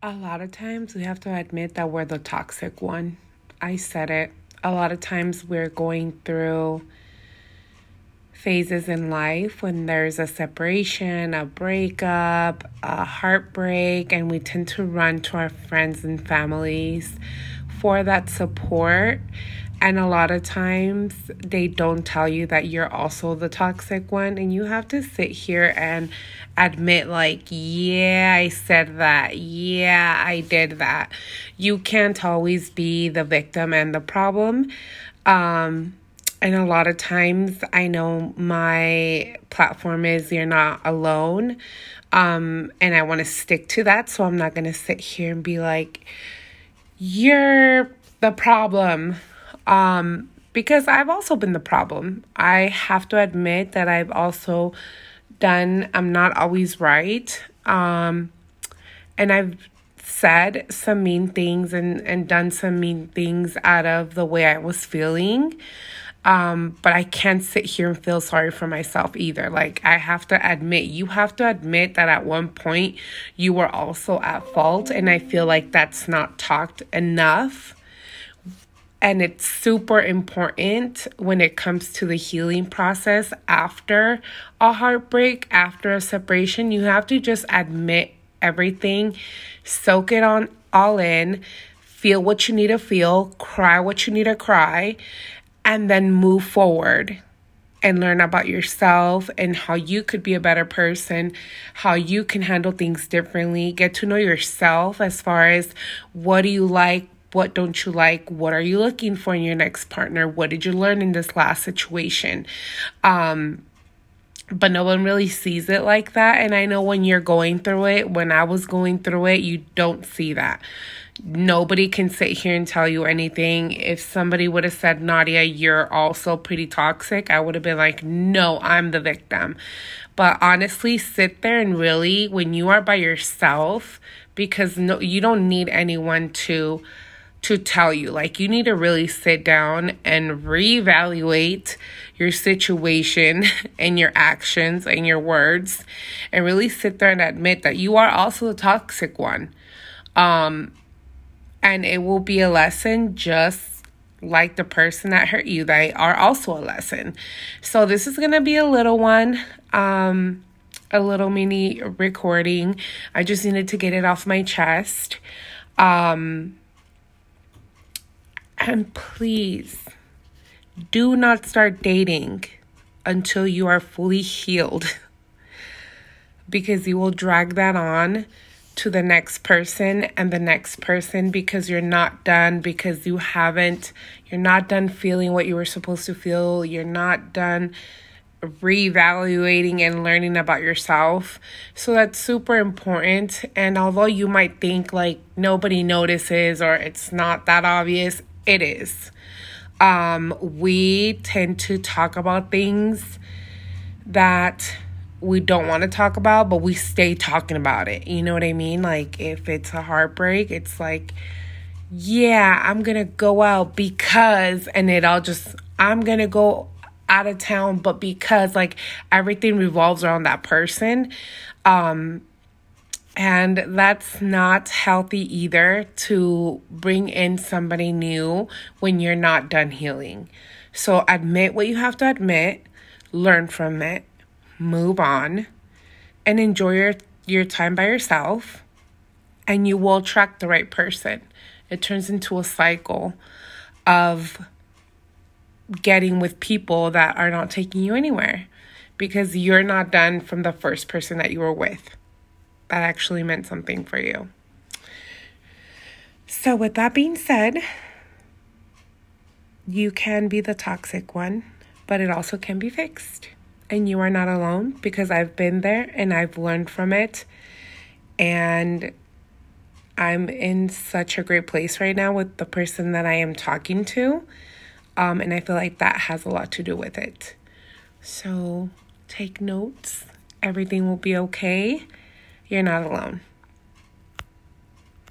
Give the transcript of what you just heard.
A lot of times we have to admit that we're the toxic one. I said it. A lot of times we're going through phases in life when there's a separation, a breakup, a heartbreak, and we tend to run to our friends and families for that support. And a lot of times they don't tell you that you're also the toxic one. And you have to sit here and admit, like, yeah, I said that. Yeah, I did that. You can't always be the victim and the problem. Um, and a lot of times I know my platform is you're not alone. Um, and I want to stick to that. So I'm not going to sit here and be like, you're the problem um, because I've also been the problem. I have to admit that I've also done, I'm not always right. Um, and I've said some mean things and, and done some mean things out of the way I was feeling. Um, but I can't sit here and feel sorry for myself either. Like, I have to admit, you have to admit that at one point you were also at fault. And I feel like that's not talked enough and it's super important when it comes to the healing process after a heartbreak, after a separation. You have to just admit everything, soak it on all in, feel what you need to feel, cry what you need to cry, and then move forward and learn about yourself and how you could be a better person, how you can handle things differently. Get to know yourself as far as what do you like, what don't you like? What are you looking for in your next partner? What did you learn in this last situation? Um, but no one really sees it like that. And I know when you're going through it, when I was going through it, you don't see that. Nobody can sit here and tell you anything. If somebody would have said, Nadia, you're also pretty toxic, I would have been like, no, I'm the victim. But honestly, sit there and really, when you are by yourself, because no, you don't need anyone to to tell you. Like, you need to really sit down and reevaluate your situation and your actions and your words and really sit there and admit that you are also the toxic one. Um, and it will be a lesson just like the person that hurt you. They are also a lesson. So, this is going to be a little one. Um, a little mini recording. I just needed to get it off my chest. Um, and please do not start dating until you are fully healed because you will drag that on to the next person and the next person because you're not done because you haven't you're not done feeling what you were supposed to feel you're not done reevaluating and learning about yourself. So that's super important. And although you might think like nobody notices or it's not that obvious, it is. Um, we tend to talk about things that we don't want to talk about, but we stay talking about it. You know what I mean? Like if it's a heartbreak, it's like, yeah, I'm gonna go out because, and it all just, I'm gonna go out of town, but because like everything revolves around that person. Um, and that's not healthy either to bring in somebody new when you're not done healing. So admit what you have to admit, learn from it, move on, and enjoy your, your time by yourself. And you will attract the right person. It turns into a cycle of getting with people that are not taking you anywhere because you're not done from the first person that you were with that actually meant something for you. So, with that being said, you can be the toxic one, but it also can be fixed. And you are not alone because I've been there and I've learned from it. And I'm in such a great place right now with the person that I am talking to. Um, and I feel like that has a lot to do with it. So take notes, everything will be okay. You're not alone.